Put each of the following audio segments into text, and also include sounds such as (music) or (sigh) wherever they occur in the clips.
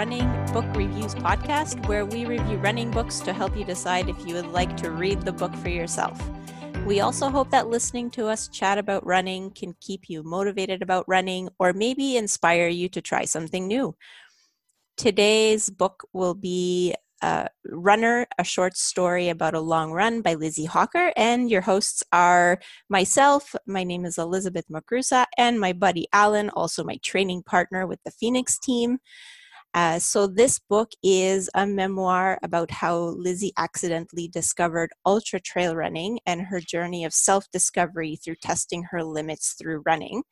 Running Book Reviews podcast, where we review running books to help you decide if you would like to read the book for yourself. We also hope that listening to us chat about running can keep you motivated about running or maybe inspire you to try something new. Today's book will be uh, Runner, a short story about a long run by Lizzie Hawker. And your hosts are myself, my name is Elizabeth Macrusa, and my buddy Alan, also my training partner with the Phoenix team. Uh, so, this book is a memoir about how Lizzie accidentally discovered ultra trail running and her journey of self discovery through testing her limits through running.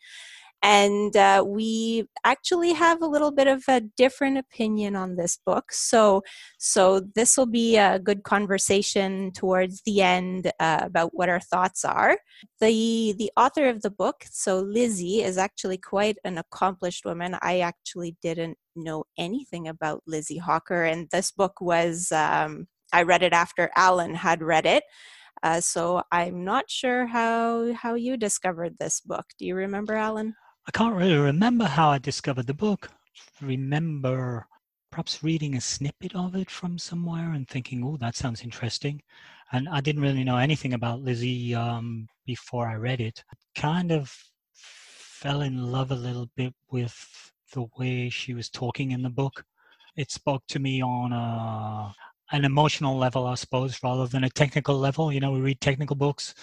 And uh, we actually have a little bit of a different opinion on this book. So so this will be a good conversation towards the end uh, about what our thoughts are. The the author of the book so lizzie is actually quite an accomplished woman. I actually didn't know anything about lizzie hawker and this book was um, i read it after alan had read it uh, so I'm not sure how how you discovered this book. Do you remember, Alan? I can't really remember how I discovered the book. Remember perhaps reading a snippet of it from somewhere and thinking, "Oh, that sounds interesting." And I didn't really know anything about Lizzie um, before I read it. Kind of fell in love a little bit with the way she was talking in the book. It spoke to me on a, an emotional level, I suppose, rather than a technical level. You know, we read technical books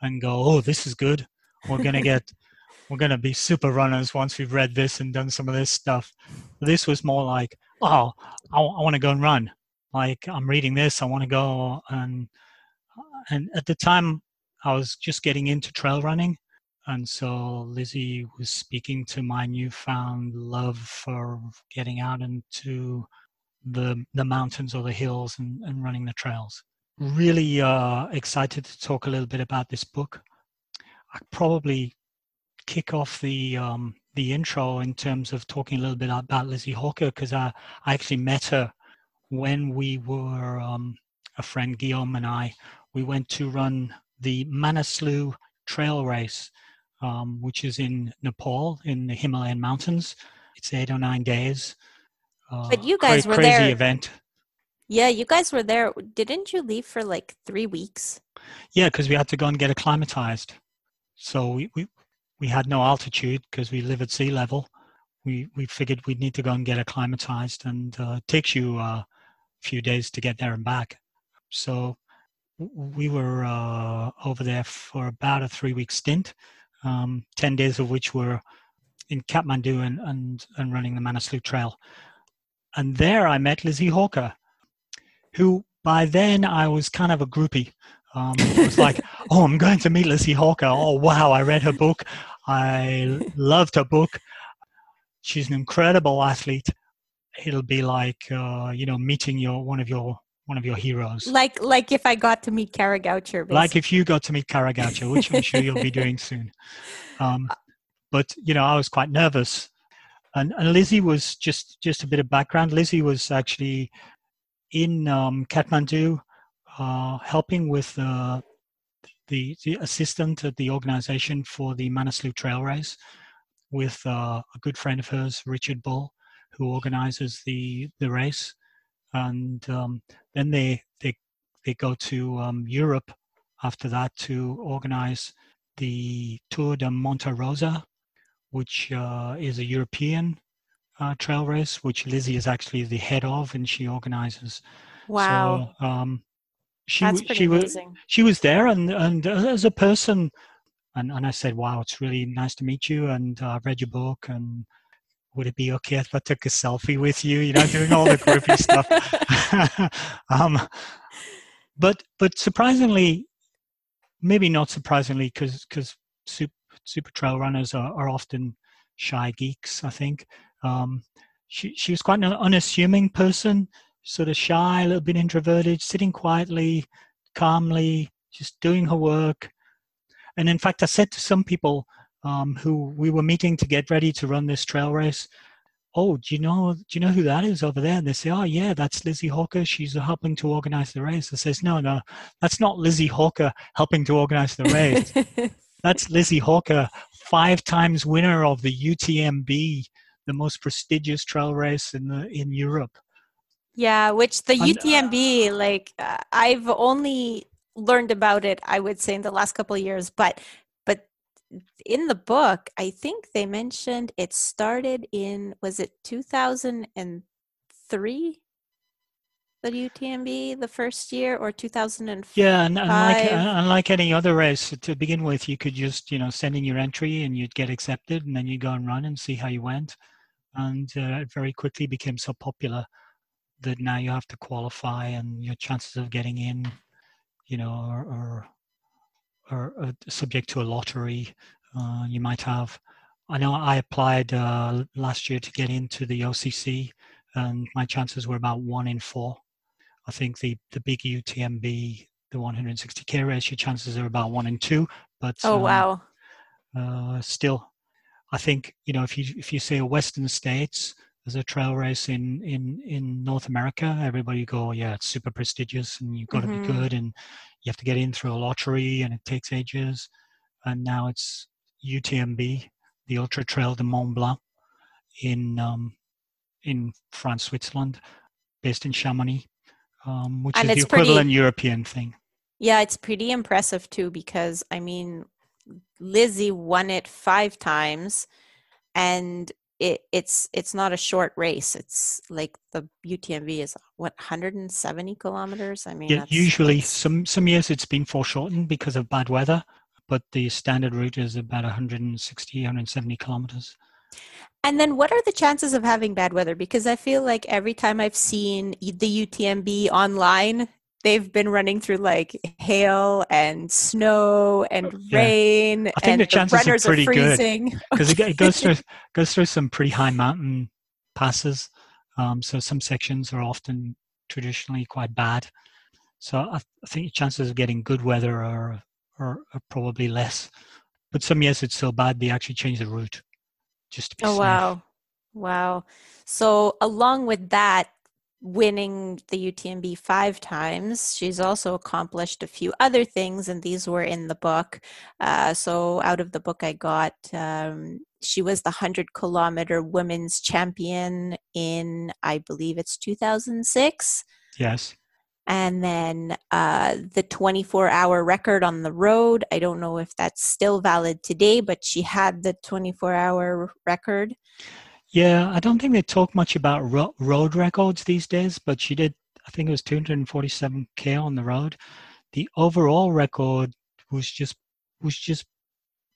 and go, "Oh, this is good." We're going (laughs) to get we're going to be super runners once we've read this and done some of this stuff. This was more like, oh, I, I want to go and run. Like I'm reading this, I want to go and and at the time I was just getting into trail running, and so Lizzie was speaking to my newfound love for getting out into the the mountains or the hills and, and running the trails. Really uh, excited to talk a little bit about this book. I probably kick off the um, the intro in terms of talking a little bit about Lizzie Hawker because I, I actually met her when we were um, a friend Guillaume and I we went to run the Manaslu Trail Race, um, which is in Nepal in the Himalayan mountains. It's eight or nine days. Uh, but you guys were crazy there. Crazy event. Yeah, you guys were there. Didn't you leave for like three weeks? Yeah, because we had to go and get acclimatized. So we, we we had no altitude because we live at sea level. We we figured we'd need to go and get acclimatized, and uh, it takes you a few days to get there and back. So we were uh, over there for about a three week stint, um, 10 days of which were in Kathmandu and, and, and running the Manaslu Trail. And there I met Lizzie Hawker, who by then I was kind of a groupie. Um, it was like, (laughs) oh, I'm going to meet Lizzie Hawker. Oh, wow, I read her book. I loved her book. She's an incredible athlete. It'll be like uh, you know meeting your one of your one of your heroes. Like like if I got to meet Kara Goucher. Basically. Like if you got to meet Kara Goucher, which I'm sure you'll be (laughs) doing soon. Um, but you know, I was quite nervous. And, and Lizzie was just just a bit of background. Lizzie was actually in um, Kathmandu, uh, helping with uh, the, the assistant at the organization for the Manaslu Trail Race with uh, a good friend of hers, Richard Bull, who organizes the, the race. And um, then they, they, they go to um, Europe after that to organize the Tour de Monte Rosa, which uh, is a European uh, trail race, which Lizzie is actually the head of, and she organizes. Wow. So, um, she That's pretty she amazing. was she was there and and as a person and, and I said wow it's really nice to meet you and uh, I've read your book and would it be okay if I took a selfie with you you know doing all the groupie stuff (laughs) um, but but surprisingly maybe not surprisingly because because super, super trail runners are, are often shy geeks I think um, she she was quite an unassuming person sort of shy, a little bit introverted, sitting quietly, calmly, just doing her work. And in fact, I said to some people um, who we were meeting to get ready to run this trail race, "Oh, do you know? Do you know who that is over there?" And they say, "Oh, yeah, that's Lizzie Hawker. She's helping to organize the race." I says, "No, no, that's not Lizzie Hawker helping to organize the race. (laughs) that's Lizzie Hawker, five times winner of the UTMB the most prestigious trail race in the in Europe. Yeah, which the And, uh, UTMB, like uh, I've only learned about it, I would say, in the last couple of years. But in the book, I think they mentioned it started in was it two thousand and three? The UTMB the first year or two thousand and Yeah, and, and like Five. uh, unlike any other race, to begin with, you could just you know send in your entry and you'd get accepted, and then you go and run and see how you went. And uh, it very quickly became so popular that now you have to qualify, and your chances of getting in, you know, are are, are, subject to a lottery. Uh, you might have. I know I applied uh, last year to get into the OCC, and my chances were about one in four. I think the the big UTMB, the 160k race, your chances are about one in two. But Oh um, wow. uh, still, I think you know if you if you say a Western states, there's a trail race in in in North America, everybody go, yeah, it's super prestigious, and you've got to Mhm. be good, and you have to get in through a lottery, and it takes ages. And now it's UTMB, the Ultra Trail de Mont Blanc, in um, in France, Switzerland, based in Chamonix, um, which And is the it's pretty- equivalent European thing. Yeah, it's pretty impressive too because I mean, Lizzie won it five times, and it it's it's not a short race. It's like the UTMB is what 170 kilometers. I mean, Yeah, that's, usually that's- some some years it's been foreshortened because of bad weather, but the standard route is about 160, 170 kilometers. And then, what are the chances of having bad weather? Because I feel like every time I've seen the UTMB online, they've been running through like hail and snow and Yeah. rain, I think and the chances are runners pretty are good. because (laughs) it, it goes through goes through some pretty high mountain passes. Um, so some sections are often traditionally quite bad. So I, I think the chances of getting good weather are, are are probably less. But some years it's so bad they actually change the route just to be Oh safe. wow. Wow. So along with that, winning the UTMB five times, she's also accomplished a few other things, and these were in the book. Uh, so out of the book I got, um, she was the 100 kilometer women's champion in, I believe it's 2006. Yes. And then uh, the 24 hour record on the road. I don't know if that's still valid today, but she had the 24 hour record. Yeah, I don't think they talk much about ro- road records these days, but she did. I think it was 247k on the road. The overall record was just was just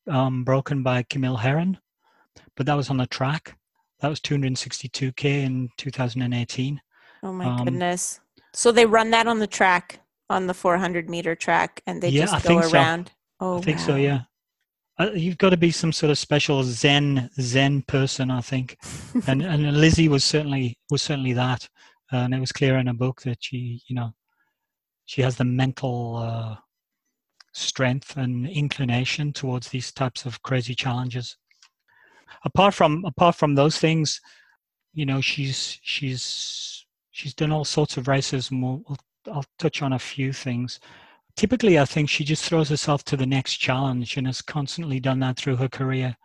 um, broken by Camille Herron, but that was on the track. That was 262k in 2018. Oh my Um, goodness. So they run that on the track, on the 400 meter track, and they Yeah, just go think so. around. Oh, I think so. Yeah, you've got to be some sort of special Zen Zen person, I think. (laughs) and and Lizzie was certainly was certainly that, and it was clear in her book that she you know she has the mental uh, strength and inclination towards these types of crazy challenges. Apart from apart from those things, you know she's she's she's done all sorts of races, we'll I'll touch on a few things. Typically, I think she just throws herself to the next challenge and has constantly done that through her career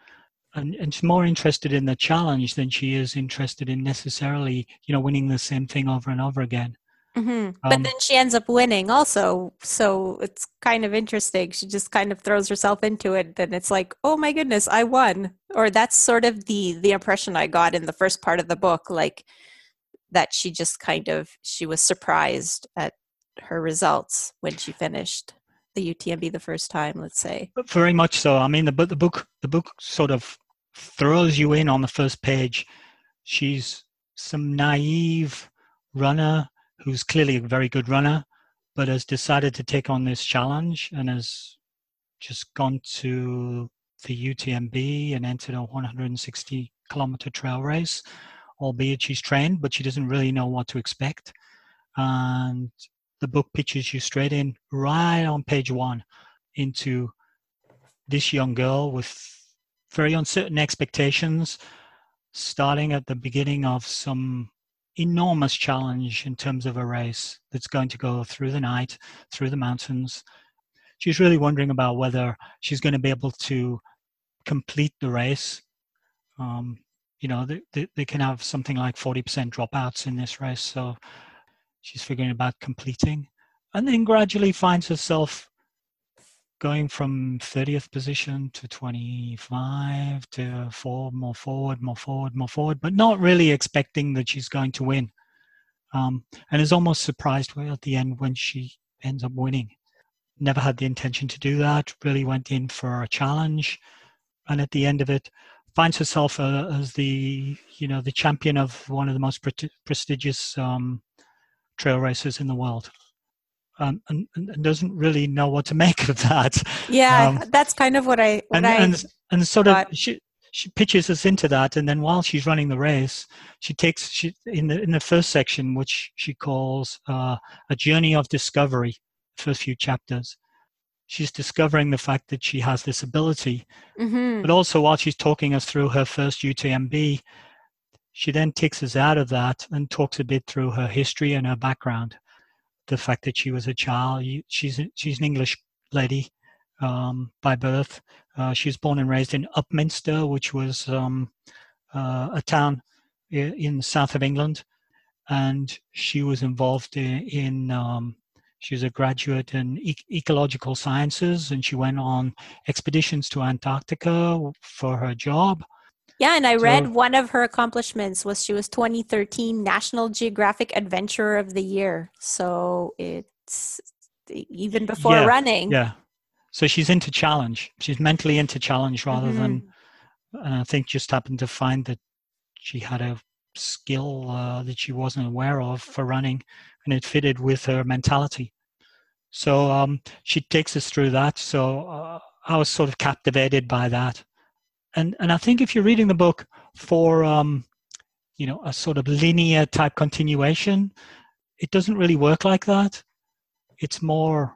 and, and she's more interested in the challenge than she is interested in necessarily, you know, winning the same thing over and over again. Mhm. But Um, then she ends up winning also. So it's kind of interesting. She just kind of throws herself into it. Then it's like, oh my goodness, I won. Or that's sort of the the impression I got in the first part of the book, like that she just kind of she was surprised at her results when she finished the UTMB the first time, let's say. Very much so. I mean, the the book the book sort of throws you in on the first page. She's some naive runner who's clearly a very good runner, but has decided to take on this challenge and has just gone to the UTMB and entered a 160 kilometer trail race. Albeit she's trained, but she doesn't really know what to expect. And the book pitches you straight in, right on page one, into this young girl with very uncertain expectations, starting at the beginning of some enormous challenge in terms of a race that's going to go through the night, through the mountains. She's really wondering about whether she's going to be able to complete the race. Um, you know, they, they, they can have something like 40% dropouts in this race. So she's figuring about completing and then gradually finds herself going from 30th position to 25 to four more forward more forward more forward but not really expecting that she's going to win. Um, and is almost surprised at the end when she ends up winning. Never had the intention to do that really went in for a challenge. And at the end of it finds herself uh, as the you know the champion of one of the most pre- prestigious um, trail races in the world um, and, and, doesn't really know what to (laughs) make of that. Yeah, um, that's kind of what I what and, I and, and sort thought. of she she pitches us into that, and then while she's running the race, she takes she in the in the first section, which she calls uh, a journey of discovery, first few chapters. She's discovering the fact that she has this ability, mm-hmm. but also while she's talking us through her first UTMB, she then takes us out of that and talks a bit through her history and her background the fact that she was a child. She's she's an English lady um, by birth. Uh, she was born and raised in Upminster, which was um, uh, a town in the south of England, and she was involved in. in um, she was a graduate in ecological sciences, and she went on expeditions to Antarctica for her job. Yeah, and I so, read one of her accomplishments was she was 2013 National Geographic Adventurer of the Year. So it's even before yeah, running. Yeah. So she's into challenge. She's mentally into challenge rather mm-hmm. than, and I think just happened to find that she had a skill uh, that she wasn't aware of for running, and it fitted with her mentality. So um, she takes us through that. So uh, I was sort of captivated by that and and I think if you're reading the book for um, you know a sort of linear type continuation, it doesn't really work like that. It's more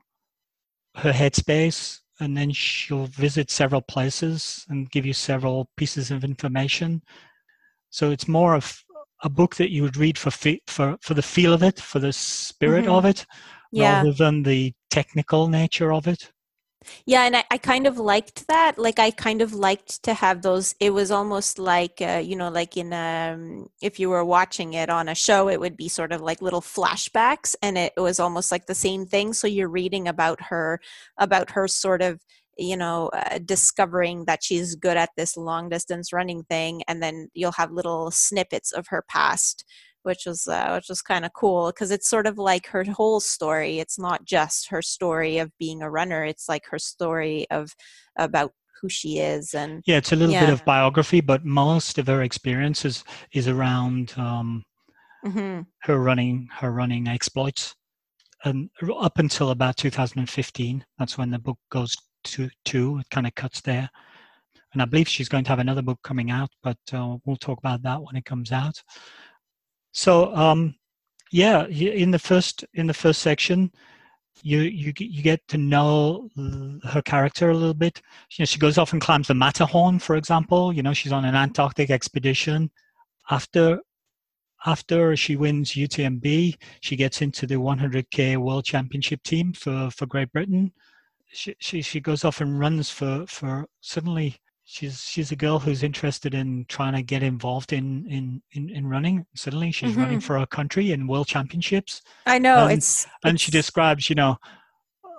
her headspace, and then she'll visit several places and give you several pieces of information. So it's more of a book that you would read for fe- for for the feel of it, for the spirit mm-hmm. of it, yeah. rather than the technical nature of it. Yeah, and I, I kind of liked that. Like, I kind of liked to have those. It was almost like, uh, you know, like in um, if you were watching it on a show, it would be sort of like little flashbacks, and it was almost like the same thing. So you're reading about her, about her sort of you know uh, discovering that she's good at this long distance running thing and then you'll have little snippets of her past which was uh, which was kind of cool because it's sort of like her whole story. It's not just her story of being a runner. It's like her story of about who she is and yeah it's a little yeah. bit of biography but most of her experiences is around um, mm-hmm. her running her running exploits and up until about 2015 that's when the book goes to two it kind of cuts there and i believe she's going to have another book coming out but uh, we'll talk about that when it comes out so um, yeah, in the first in the first section, you you you get to know her character a little bit. You know, she goes off and climbs the Matterhorn, for example. You know, she's on an Antarctic expedition. After after she wins UTMB, she gets into the 100k World Championship team for for Great Britain. She she, she goes off and runs for for suddenly she's she's a girl who's interested in trying to get involved in in in, in running. Suddenly she's mm-hmm. running for her country in world championships. I know and, it's and it's... she describes you know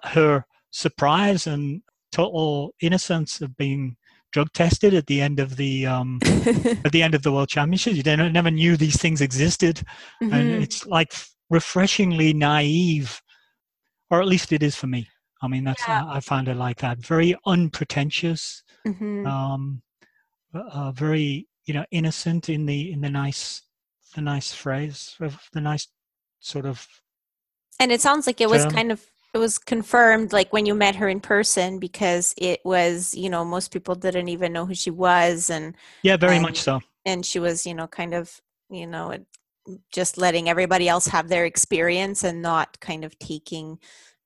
her surprise and total innocence of being drug tested at the end of the um (laughs) at the end of the world championships. You never knew these things existed. Mm-hmm. and it's like refreshingly naive or at least it is for me. I mean that's yeah. I, I find it like that. Very unpretentious mm-hmm. um, uh, very you know innocent in the in the nice the nice phrase of the nice sort of and it sounds like it was kind of it was confirmed like when you met her in person because it was you know most people didn't even know who she was and yeah very and, much so and she was you know kind of you know just letting everybody else have their experience and not kind of taking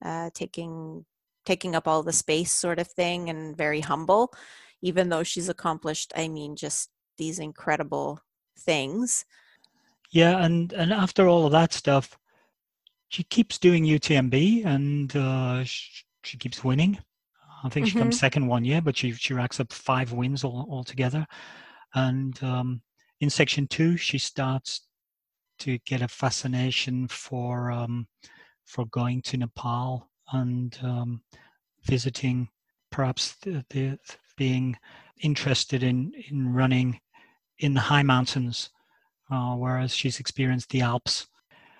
uh taking taking up all the space sort of thing and very humble even though she's accomplished i mean just these incredible things. Yeah and and after all of that stuff she keeps doing utmb and uh, she, she keeps winning. I think she mm-hmm. comes second one year but she she racks up five wins all, altogether. And um, in section two, she starts to get a fascination for um, for going to Nepal and um, visiting, perhaps the, the, being interested in in running in the high mountains, uh, whereas she's experienced the Alps.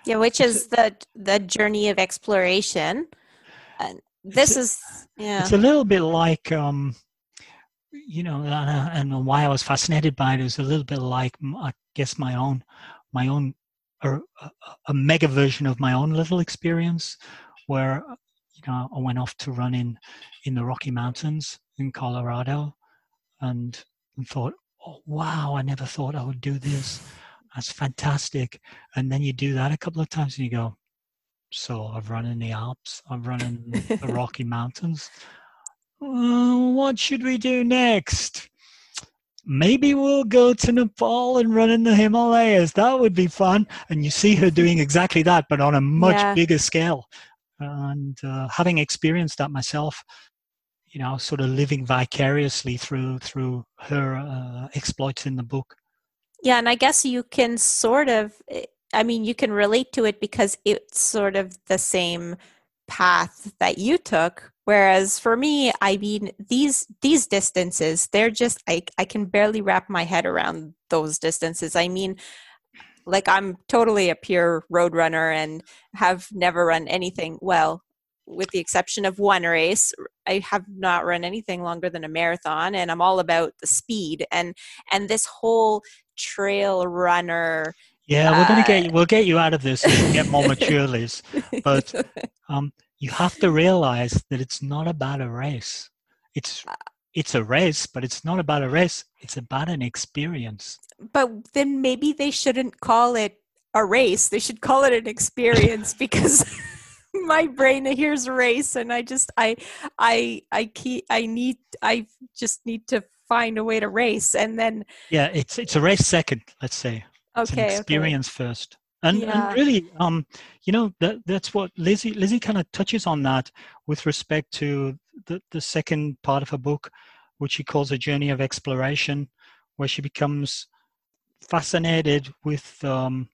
Yeah, which is the the journey of exploration. And this is yeah. It's a little bit like um, you know, and, and why I was fascinated by it is a little bit like I guess my own my own a, a mega version of my own little experience where you know I went off to run in in the Rocky Mountains in Colorado and, and thought oh wow I never thought I would do this that's fantastic and then you do that a couple of times and you go so I've run in the Alps I've run in the (laughs) Rocky Mountains uh, what should we do next maybe we'll go to Nepal and run in the Himalayas. That would be fun. And you see her doing exactly that, but on a much yeah. bigger scale. And uh, having experienced that myself, you know, sort of living vicariously through through her uh, exploits in the book. Yeah, and I guess you can sort of, eh, I mean, you can relate to it because it's sort of the same path that you took whereas for me i mean these these distances they're just I, I can barely wrap my head around those distances i mean like i'm totally a pure road runner and have never run anything well with the exception of one race i have not run anything longer than a marathon and i'm all about the speed and and this whole trail runner yeah, we're gonna get you, we'll get you out of this and get more (laughs) mature, Liz. But um, you have to realize that it's not about a race. It's uh it's a race, but it's not about a race. It's about an experience. But then maybe they shouldn't call it a race. They should call it an experience (laughs) because (laughs) my brain hears race, and I just I I I keep I need I just need to find a way to race, and then yeah, it's it's a race second. Let's say okay, experience okay. first. And, yeah. and, really, um, you know, that, that's what Lizzie Lizzie kind of touches on that with respect to the, the second part of her book, which she calls a journey of exploration, where she becomes fascinated with um,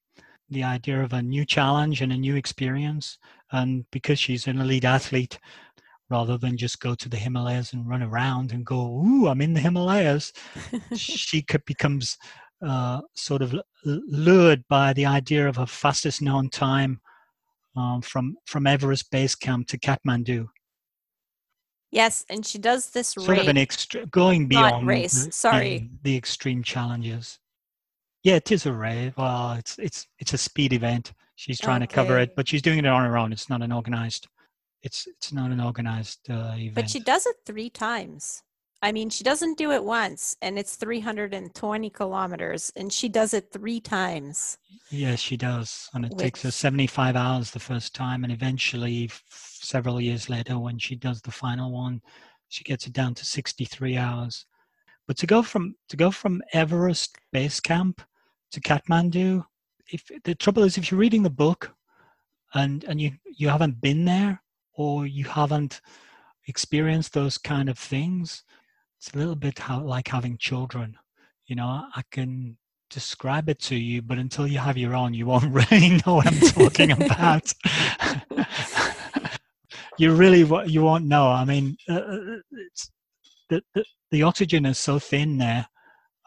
the idea of a new challenge and a new experience. And because she's an elite athlete, rather than just go to the Himalayas and run around and go, "Ooh, I'm in the Himalayas," (laughs) she becomes uh, sort of lured by the idea of a fastest known time um, from from Everest base camp to Kathmandu. Yes, and she does this sort race, of an extra going beyond race. The, Sorry, the, the, extreme challenges. Yeah, it is a race. Well, it's it's it's a speed event. She's trying okay. to cover it, but she's doing it on her own. It's not an organized. It's it's not an organized uh, event. But she does it three times. I mean, she doesn't do it once, and it's 320 kilometers, and she does it three times. Yes, she does. And it Which... takes her 75 hours the first time, and eventually, several years later, when she does the final one, she gets it down to 63 hours. But to go from to go from Everest base camp to Kathmandu, if the trouble is, if you're reading the book and and you you haven't been there or you haven't experienced those kind of things, it's a little bit how, like having children. You know, I can describe it to you, but until you have your own, you won't (laughs) really know what I'm talking about. (laughs) you really you won't know. I mean, uh, uh, the, the the oxygen is so thin there,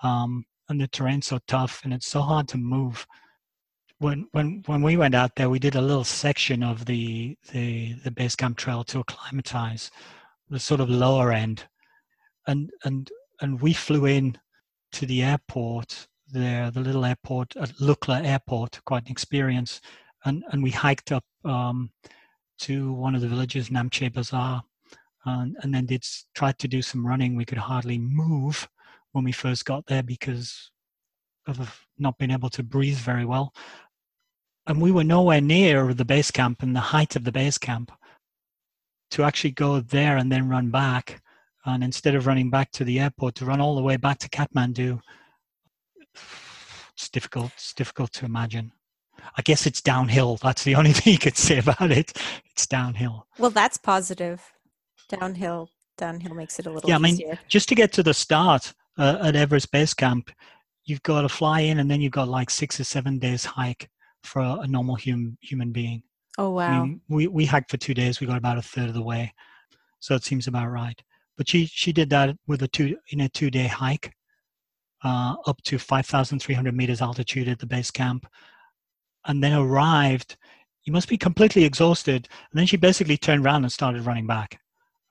um, and the terrain's so tough, and it's so hard to move. When when when we went out there, we did a little section of the the the base camp trail to acclimatize the sort of lower end and and and we flew in to the airport there, the little airport at Lukla Airport, quite an experience, and and we hiked up um, to one of the villages, Namche Bazaar, and, and then did tried to do some running. We could hardly move when we first got there because of not being able to breathe very well. And we were nowhere near the base camp and the height of the base camp to actually go there and then run back and instead of running back to the airport to run all the way back to Kathmandu, it's difficult. It's difficult to imagine. I guess it's downhill. That's the only (laughs) thing you could say about it. It's downhill. Well, that's positive. Downhill. Downhill makes it a little. Yeah, I mean, just to get to the start uh, at Everest Base Camp, you've got to fly in, and then you've got like six or seven days hike for a, a normal human human being. Oh wow! I mean, we we hiked for two days. We got about a third of the way, so it seems about right. But she she did that with a two in a two day hike, uh, up to five thousand three hundred meters altitude at the base camp, and then arrived. You must be completely exhausted. And then she basically turned around and started running back,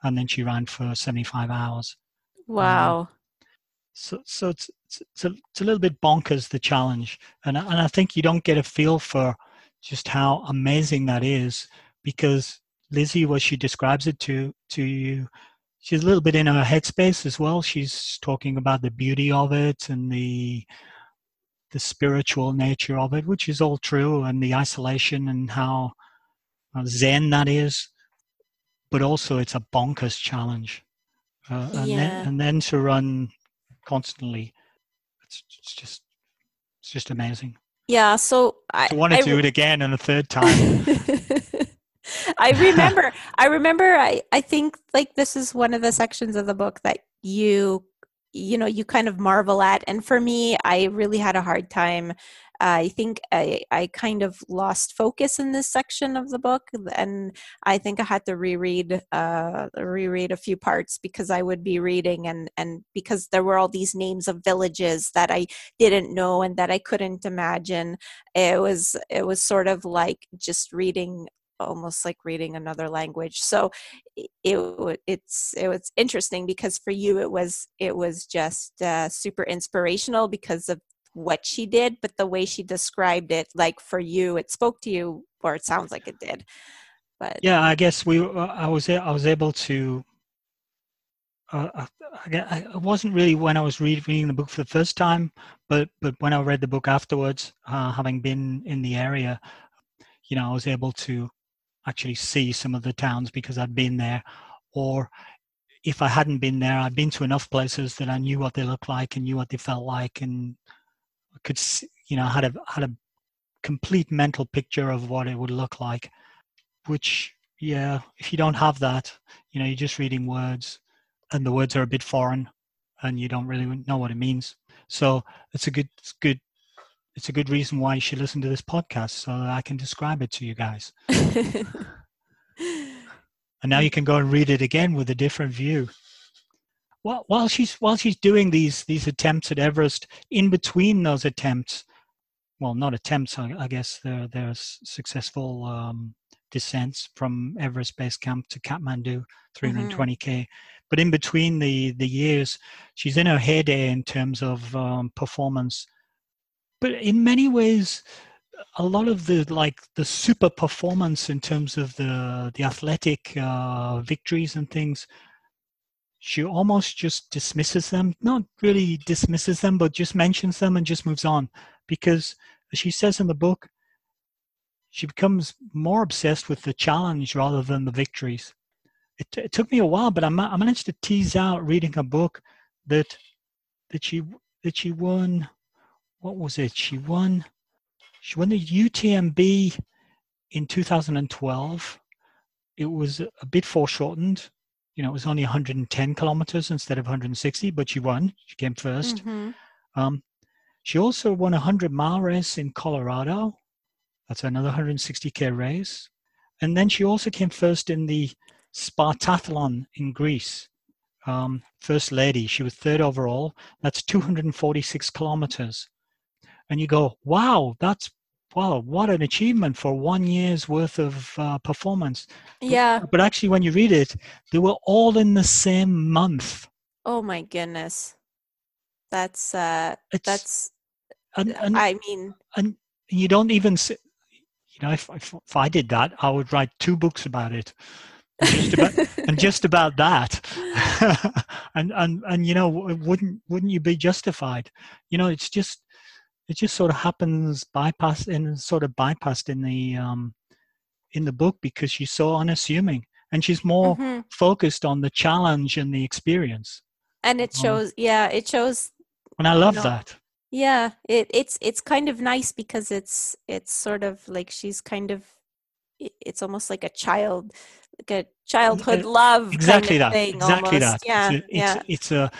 and then she ran for seventy five hours. Wow. Um, so so it's, it's a, it's a little bit bonkers the challenge, and and I think you don't get a feel for just how amazing that is because Lizzie, what she describes it to to you, she's a little bit in her headspace as well. She's talking about the beauty of it and the the spiritual nature of it, which is all true, and the isolation and how, how zen that is. But also, it's a bonkers challenge, uh, and Yeah. then and then to run constantly, it's, it's just it's just amazing. Yeah. So I I want I to do it again and a third time. (laughs) (laughs) I remember I remember I I think like this is one of the sections of the book that you you know you kind of marvel at. And for me I really had a hard time. I think I I kind of lost focus in this section of the book and I think I had to reread uh reread a few parts because I would be reading and and because there were all these names of villages that I didn't know and that I couldn't imagine. It was it was sort of like just reading almost like reading another language so it it's it was interesting because for you it was it was just uh, super inspirational because of what she did but the way she described it like for you it spoke to you or it sounds like it did but yeah, I guess we. uh, I was I was able to. Uh, I, I it wasn't really when I was reading the book for the first time, but but when I read the book afterwards, uh, having been in the area, you know, I was able to actually see some of the towns because I'd been there, or if I hadn't been there, I'd been to enough places that I knew what they looked like and knew what they felt like, and I could, see, you know, had a had a complete mental picture of what it would look like. Which, yeah, if you don't have that, you know, you're just reading words, and the words are a bit foreign, and you don't really know what it means. So it's a good, it's good, it's a good reason why you should listen to this podcast so that I can describe it to you guys. (laughs) and now you can go and read it again with a different view. While, while she's while she's doing these these attempts at Everest, in between those attempts, well, not attempts, I, I guess there there's successful um, descents from Everest Base Camp to Kathmandu, 320k. But in between the the years, she's in her heyday in terms of um, performance. But in many ways, a lot of the like the super performance in terms of the the athletic uh, victories and things she almost just dismisses them. Not really dismisses them but just mentions them and just moves on. Because as she says in the book she becomes more obsessed with the challenge rather than the victories. It, it took me a while but I, ma- I managed to tease out reading a book that that she that she won what was it she won she won the UTMB in 2012. It was a bit foreshortened. You know, it was only 110 kilometers instead of 160, but she won. She came 1st Mhm. Um, she also won a 100 mile race in Colorado. That's another 160k race. And then she also came first in the Spartathlon in Greece. Um, first lady. She was third overall. That's 246 kilometers and you go, wow, that's wow, what an achievement for one year's worth of uh, performance. yeah But actually, when you read it, they were all in the same month. oh my goodness that's uh It's that's and and, i mean and you don't even see, you know if, if if I did that, I would write two books about it. Just about, and (laughs) just about that, (laughs) and and and you know, wouldn't wouldn't you be justified? You know, it's just it just sort of happens bypass and sort of bypassed in the um in the book because she's so unassuming and she's more Mhm. focused on the challenge and the experience and it Um, shows yeah it shows and i love No. that Yeah, it, it's it's kind of nice because it's it's sort of like she's kind of it's almost like a child like a childhood love exactly kind of that thing exactly almost. that Yeah, it's a, yeah. it's, it's a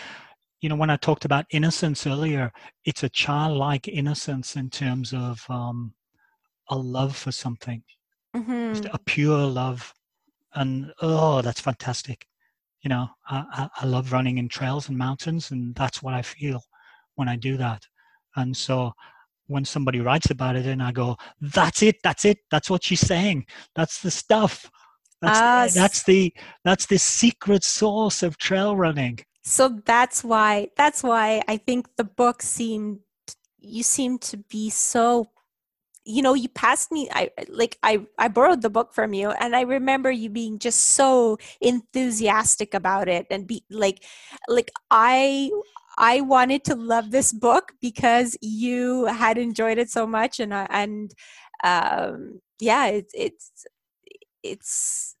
you know, when I talked about innocence earlier, it's a childlike innocence in terms of um, a love for something, Mhm. just a pure love. And oh, that's fantastic. You know, I, I, I love running in trails and mountains, and that's what I feel when I do that. And so when somebody writes about it, and I go, that's it, that's it, that's what she's saying, that's the stuff. That's, the, that's the that's the secret source of trail running. So that's why that's why I think the book seemed you seem to be so you know you passed me I like I I borrowed the book from you and I remember you being just so enthusiastic about it and be like like I I wanted to love this book because you had enjoyed it so much and I and um yeah it's it's it's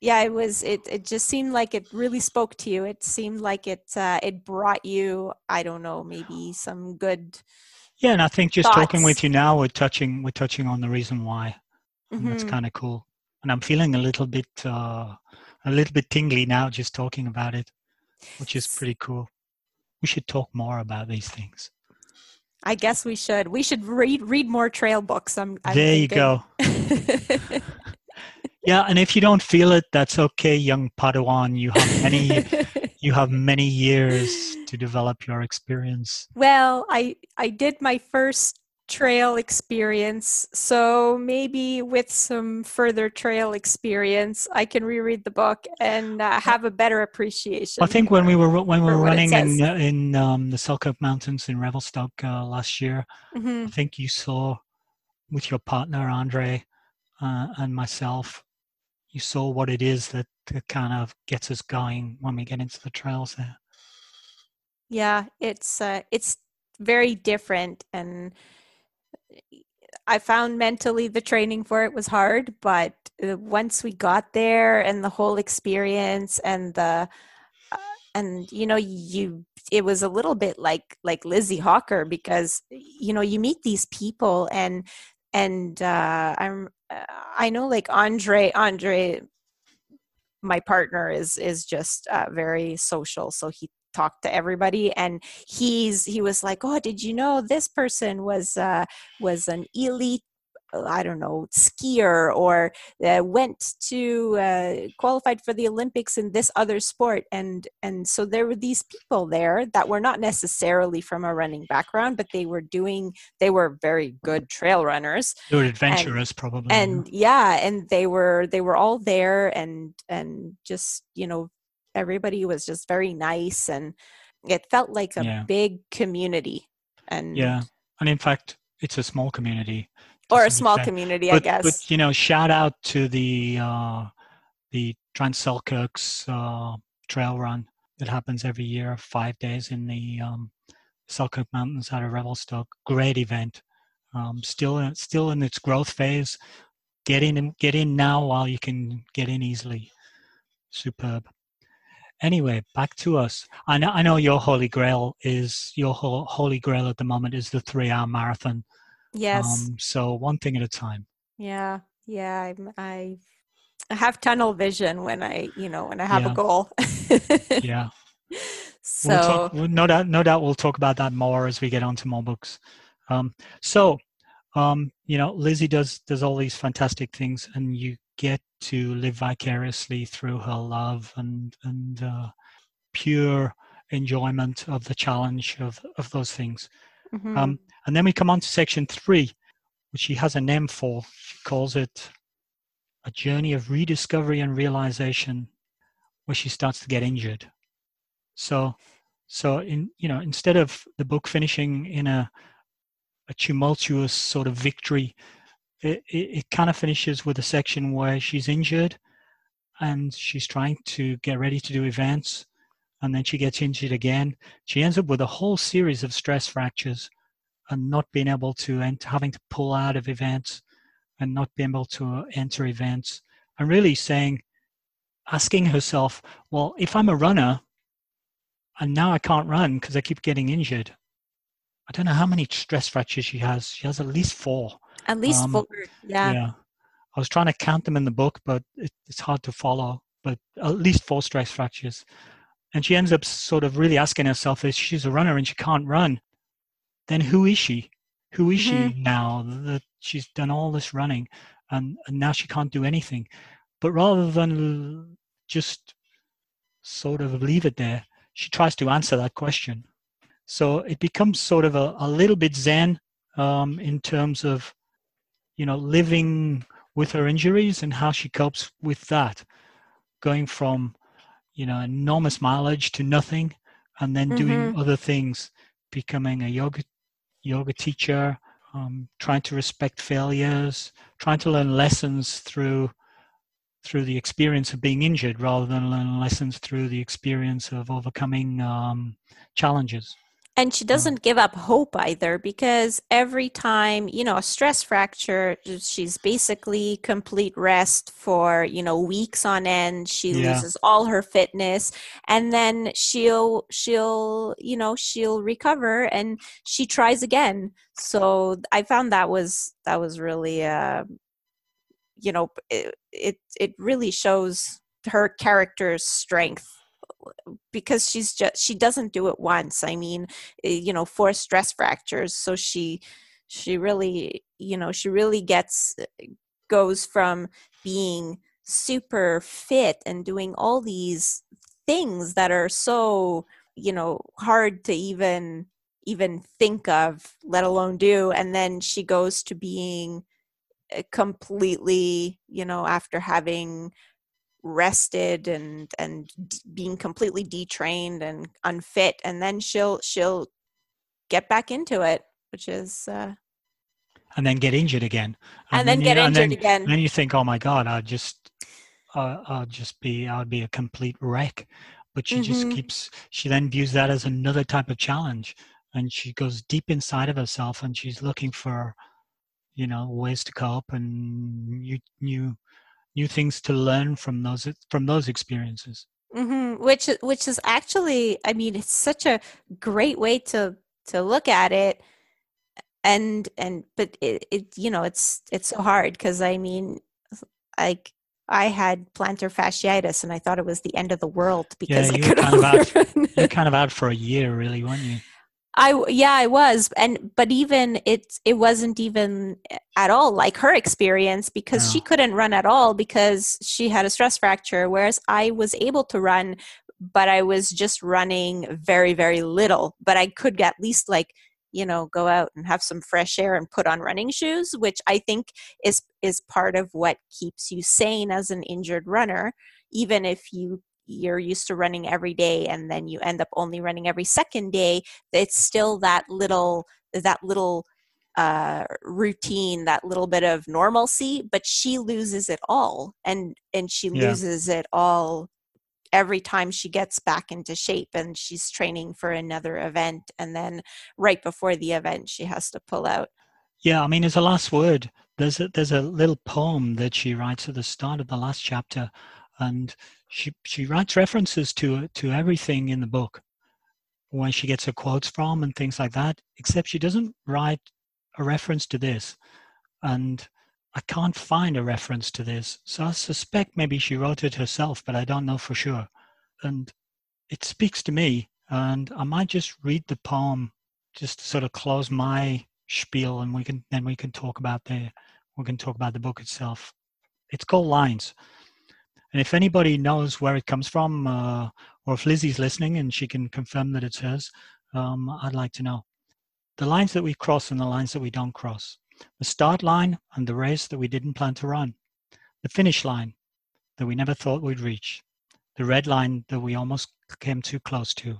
yeah it was it it just seemed like it really spoke to you it seemed like it uh, it brought you i don't know maybe some good Yeah, and I think just talking with you now, we're touching we're touching on the reason why, and that's kind of cool. And I'm feeling a little bit uh, a little bit tingly now just talking about it, which is pretty cool. We should talk more about these things. i guess we should we should read read more trail books i'm, I'm there you go. (laughs) Yeah, and if you don't feel it, that's okay, young Padawan. You have many (laughs) you have many years to develop your experience. well i i did my first trail experience so maybe with some further trail experience i can reread the book and uh, have a better appreciation I think when we were when we were running in uh, in um, the Selkirk Mountains in Revelstoke uh, last year, Mhm. I think you saw with your partner Andre uh, and myself, you saw what it is that, kind of gets us going when we get into the trails there. yeah it's uh, it's very different and i found mentally the training for it was hard but uh, once we got there and the whole experience and the uh, and you know you it was a little bit like like lizzie hawker because you know you meet these people and and uh i'm i know like andre andre my partner is is just uh, very social so he talked to everybody and he's he was like oh did you know this person was uh was an elite uh, i don't know skier or uh, went to uh, qualified for the olympics in this other sport and and so there were these people there that were not necessarily from a running background but they were doing they were very good trail runners They were adventurous, probably. and yeah and they were they were all there and and just you know everybody was just very nice and it felt like a Yeah. big community and yeah, and in fact, it's a small community. Or a small community but, i guess But you know, shout out to the uh, the Trans-Selkirks uh, trail run that happens every year, five days in the um, Selkirk Mountains out of Revelstoke. Great event. Um, still, in, still in its growth phase. Get in, get in now while you can get in easily. Superb. Anyway, back to us. I know, I know your holy grail is your ho- holy grail at the moment is the three-hour marathon. Yes Um, so one thing at a time. yeah yeah I'm, i i have tunnel vision when i you know when i have Yeah. a goal Yeah. (laughs) so we'll talk, no doubt, no doubt, we'll talk about that more as we get onto more books. Um, so, um, you know, Lizzie does does all these fantastic things, and you get to live vicariously through her love and and uh, pure enjoyment of the challenge of of those things. Mhm. Um, and then we come on to section three, which she has a name for. She calls it a journey of rediscovery and realization, where she starts to get injured. So, so in you know, instead of the book finishing in a a tumultuous sort of victory, it, it, it kind of finishes with a section where she's injured and she's trying to get ready to do events and then she gets injured again. She ends up with a whole series of stress fractures and not being able to and having to pull out of events and not being able to enter events. And really saying asking herself well if i'm a runner and now i can't run because i keep getting injured i don't know how many stress fractures she has. She has at least four. At least um, four yeah. yeah. I was trying to count them in the book but it, it's hard to follow but at least four stress fractures and she ends up sort of really asking herself if she's a runner and she can't run, then who is she? Who is mm-hmm. she now that she's done all this running and, and now she can't do anything? But rather than just sort of leave it there, she tries to answer that question. So it becomes sort of a, a little bit Zen um, in terms of, you know, living with her injuries and how she copes with that, going from, you know, enormous mileage to nothing, and then mm-hmm. doing other things, becoming a yoga yoga teacher, um, trying to respect failures, trying to learn lessons through through the experience of being injured rather than learn lessons through the experience of overcoming um, challenges. And she doesn't give up hope either because every time, you know, a stress fracture, she's basically complete rest for, you know, weeks on end. She yeah. loses all her fitness and then she'll she'll, you know, she'll recover and she tries again. So I found that was that was really uh you know, it it, it really shows her character's strength because she's just she doesn't do it once i mean eh, you know four stress fractures so she she really you know she really gets eh, goes from being super fit and doing all these things that are so you know hard to even even think of let alone do and then she goes to being eh, completely you know after having rested and and being completely detrained and unfit and then she'll she'll get back into it which is uh and then get injured again. And, and then, then, get you, injured then, again. and then you think oh my god i'll just uh, i'll just be i'll be a complete wreck. But she mm-hmm. just keeps she then views that as another type of challenge and she goes deep inside of herself and she's looking for you know ways to cope and new new new things to learn from those from those experiences mm-hmm. which which is actually i mean it's such a great way to to look at it and and but it, it you know it's it's so hard because i mean like I had plantar fasciitis, and I thought it was the end of the world because yeah, I could kind of out, You're kind of out for a year, really, weren't you? I yeah, I was, and but even it it wasn't even at all like her experience because no. she couldn't run at all because she had a stress fracture, whereas I was able to run, but I was just running very very little. But I could at least like you know go out and have some fresh air and put on running shoes, which I think is is part of what keeps you sane as an injured runner, even if you you're used to running every day and then you end up only running every second day it's still that little that little uh, routine that little bit of normalcy but she loses it all and and she yeah. loses it all every time she gets back into shape and she's training for another event and then right before the event she has to pull out yeah i mean as a last word there's a there's a little poem that she writes at the start of the last chapter and she she writes references to to everything in the book. Where she gets her quotes from and things like that except she doesn't write a reference to this. And i can't find a reference to this. So i suspect maybe she wrote it herself but i don't know for sure. And it speaks to me and i might just read the poem just to sort of close my spiel and we can then we can talk about the we can talk about the book itself. It's called lines and if anybody knows where it comes from, uh, or if Lizzie's listening and she can confirm that it's hers, um, I'd like to know. The lines that we cross and the lines that we don't cross. The start line and the race that we didn't plan to run. The finish line that we never thought we'd reach. The red line that we almost came too close to.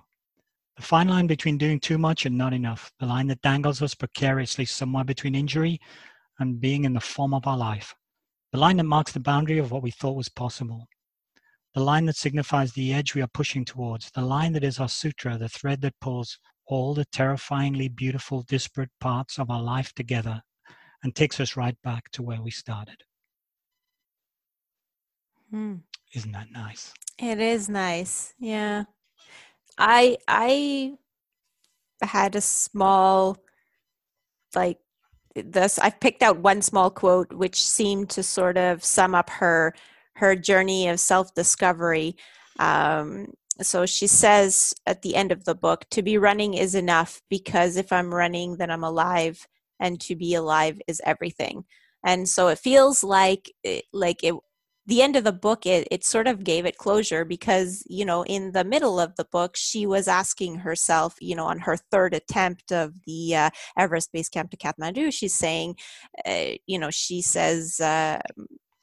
The fine line between doing too much and not enough. The line that dangles us precariously somewhere between injury and being in the form of our life the line that marks the boundary of what we thought was possible, the line that signifies the edge we are pushing towards, the line that is our sutra, the thread that pulls all the terrifyingly beautiful, disparate parts of our life together and takes us right back to where we started. Hmm. Isn't that nice? It is nice. Yeah. I I had a small like this i've picked out one small quote which seemed to sort of sum up her her journey of self-discovery. Um, so she says at the end of the book to be running is enough because if i'm running then i'm alive and to be alive is everything. And so it feels like it, like it the end of the book it, it sort of gave it closure because you know in the middle of the book she was asking herself you know on her third attempt of the uh, everest base camp to kathmandu she's saying uh, you know she says uh,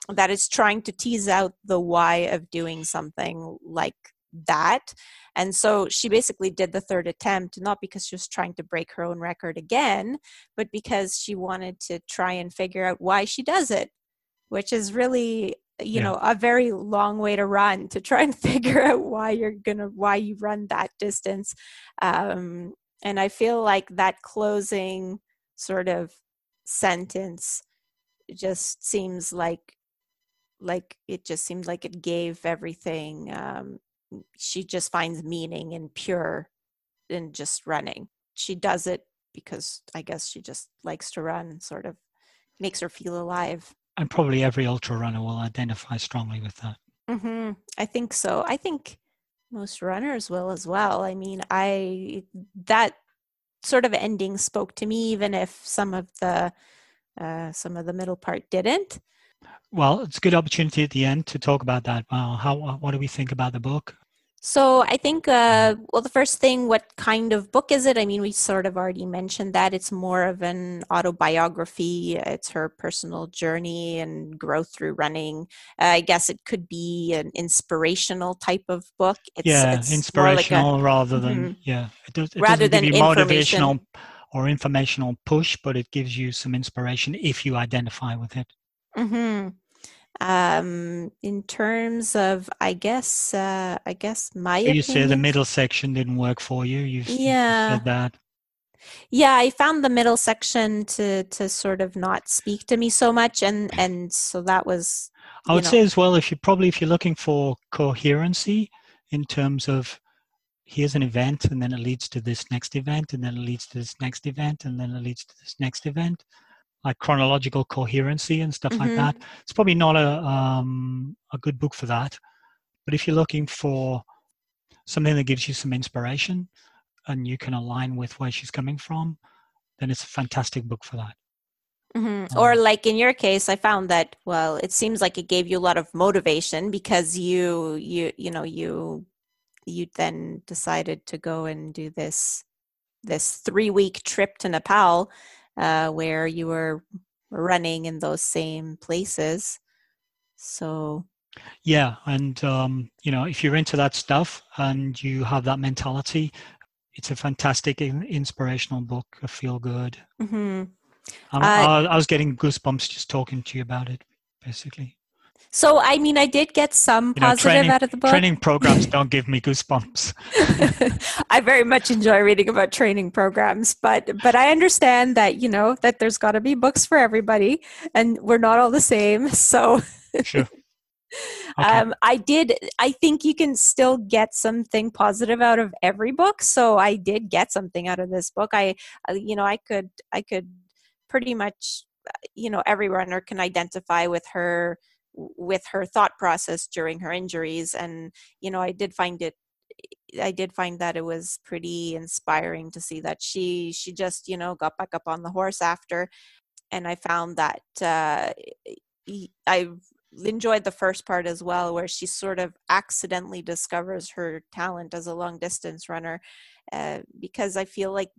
that it's trying to tease out the why of doing something like that. And so she basically did the third attempt, not because she was trying to break her own record again, but because she wanted to try and figure out why she does it, which is really you yeah. know a very long way to run to try and (laughs) figure out why you're gonna why you run that distance um, and i feel like that closing sort of sentence just seems like like it just seemed like it gave everything um, she just finds meaning in pure in just running she does it because i guess she just likes to run sort of makes her feel alive and probably every ultra runner will identify strongly with that mm-hmm. i think so i think most runners will as well i mean i that sort of ending spoke to me even if some of the uh, some of the middle part didn't well, it's a good opportunity at the end to talk about that. How what do we think about the book? So I think, uh, well, the first thing, what kind of book is it? I mean, we sort of already mentioned that it's more of an autobiography. It's her personal journey and growth through running. Uh, I guess it could be an inspirational type of book. It's, yeah, it's inspirational like a, rather than mm-hmm. yeah. It, does, it rather than motivational or informational push, but it gives you some inspiration if you identify with it. Mm-hmm. Um, in terms of, I guess, uh, I guess my. you say the middle section didn't work for you. you've yeah. said that. Yeah, I found the middle section to to sort of not speak to me so much, and and so that was. I would know. say as well, if you probably if you're looking for coherency in terms of here's an event and then it leads to this next event and then it leads to this next event and then it leads to this next event like chronological coherency and stuff mm-hmm. like that. It's probably not a um, a good book for that. But if you're looking for something that gives you some inspiration and you can align with where she's coming from, then it's a fantastic book for that. Mm-hmm. Um, or like in your case, I found that well, it seems like it gave you a lot of motivation because you you you know you you then decided to go and do this this three week trip to Nepal uh, where you were running in those same places. So, yeah, and um, you know, if you're into that stuff and you have that mentality, it's a fantastic, inspirational book. A feel good. Mm-hmm. Uh, I, I was getting goosebumps just talking to you about it, basically. So, I mean, I did get some you know, positive training, out of the book. Training programs (laughs) don't give me goosebumps. (laughs) I very much enjoy reading about training programs, but but I understand that you know that there's got to be books for everybody, and we're not all the same. (laughs) So, sure. Okay. Um, I did. I think you can still get something positive out of every book. So I did get something out of this book. I, uh, you know, I could, I could pretty much, uh, you know, every runner can identify with her with her thought process during her injuries and you know i did find it i did find that it was pretty inspiring to see that she she just you know got back up on the horse after and i found that uh, i enjoyed the first part as well where she sort of accidentally discovers her talent as a long distance runner uh, because i feel like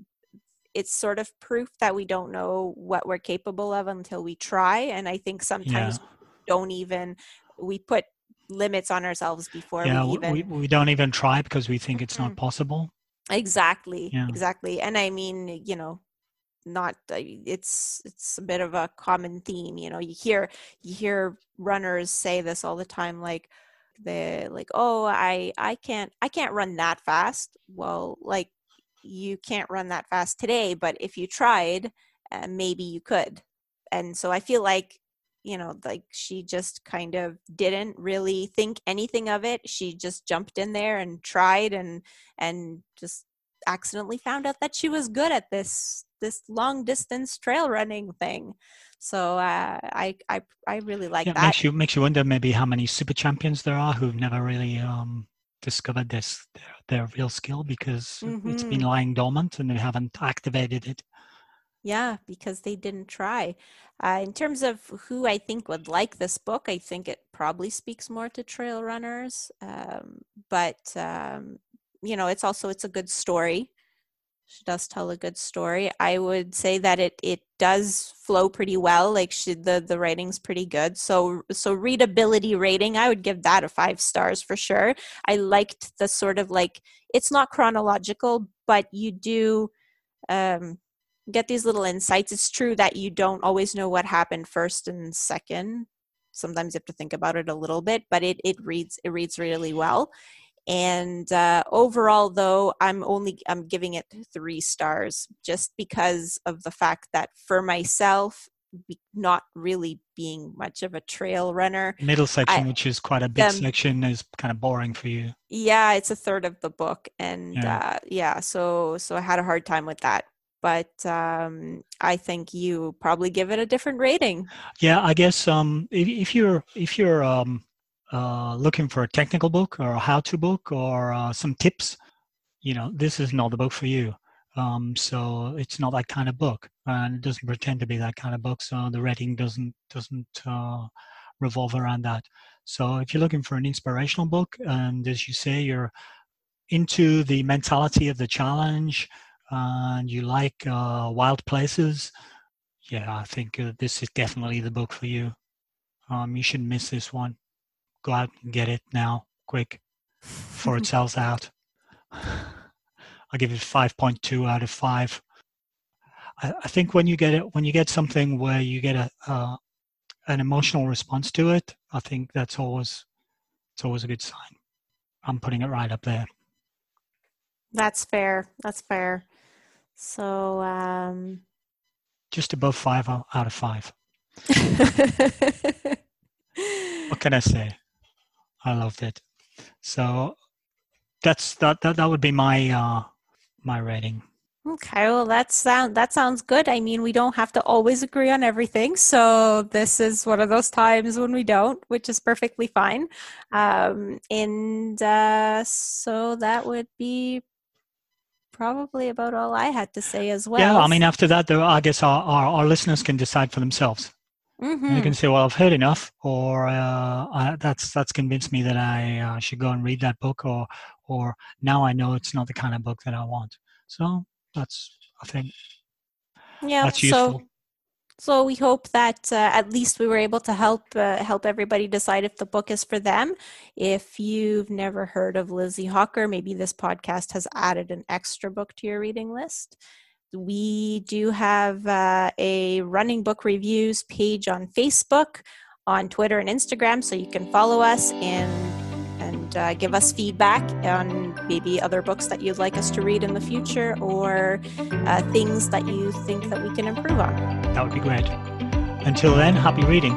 it's sort of proof that we don't know what we're capable of until we try and i think sometimes yeah don't even we put limits on ourselves before yeah, we even we, we don't even try because we think it's mm-hmm. not possible exactly yeah. exactly and i mean you know not it's it's a bit of a common theme you know you hear you hear runners say this all the time like the like oh i i can't i can't run that fast well like you can't run that fast today but if you tried uh, maybe you could and so i feel like you know like she just kind of didn't really think anything of it she just jumped in there and tried and and just accidentally found out that she was good at this this long distance trail running thing so uh, I, I I really like yeah, that. Makes you makes you wonder maybe how many super champions there are who've never really um, discovered this their, their real skill because it's been Mhm. lying dormant and they haven't activated it. Yeah, because they didn't try. Uh, in terms of who I think would like this book, I think it probably speaks more to trail runners. Um, but um, you know, it's also it's a good story. She does tell a good story. I would say that it it does flow pretty well. Like she the the writing's pretty good. So so readability rating, I would give that a five stars for sure. I liked the sort of like it's not chronological, but you do um get these little insights. It's true that you don't always know what happened first and second. Sometimes you have to think about it a little bit, but it it reads it reads really well. And uh, overall, though, I'm only I'm giving it three stars just because of the fact that for myself, be, not really being much of a trail runner, Middle section, I which is quite a big um, section, is kind of boring for you. yeah, it's a third of the book, and Yeah. uh, yeah, so so I had a hard time with that. But um, I think you probably give it a different rating. Yeah, I guess um, if, if you're if you're um, uh, looking for a technical book or a how-to book or uh, some tips, you know, this is not the book for you. Um, so it's not that kind of book, and it doesn't pretend to be that kind of book. So the rating doesn't doesn't uh, revolve around that. So if you're looking for an inspirational book, and as you say, you're into the mentality of the challenge, and you like uh, wild places, yeah, I think uh, this is definitely the book for you. Um, you shouldn't miss this one. Go out and get it now, quick, before it (laughs) sells out. I'll give it 5.2 out of 5. I, I think when you get it, when you get something where you get a uh, an emotional response to it, I think that's always it's always a good sign. I'm putting it right up there. That's fair. That's fair. So, um, Just above five out of five. (laughs) What can I say? I loved it. So that's that that, that would be my uh my rating. okay, well, that sound that sounds good. I mean, we don't have to always agree on everything, so this is one of those times when we don't, which is perfectly fine. Um, and uh, so that would be probably about all I had to say as well. yeah, I mean after that though I guess our, our, our listeners can decide for themselves. They Mhm. can say, Well I've heard enough or uh, I, that's that's convinced me that I uh, should go and read that book or or now I know it's not the kind of book that I want. So that's I think yeah, that's useful. So we hope that uh, at least we were able to help uh, help everybody decide if the book is for them. If you've never heard of Lizzie Hawker, maybe this podcast has added an extra book to your reading list. We do have uh, a running book reviews page on Facebook, on Twitter and Instagram, so you can follow us and and uh, give us feedback on maybe other books that you'd like us to read in the future or uh, things that you think that we can improve on. That would be great. Until then, happy reading.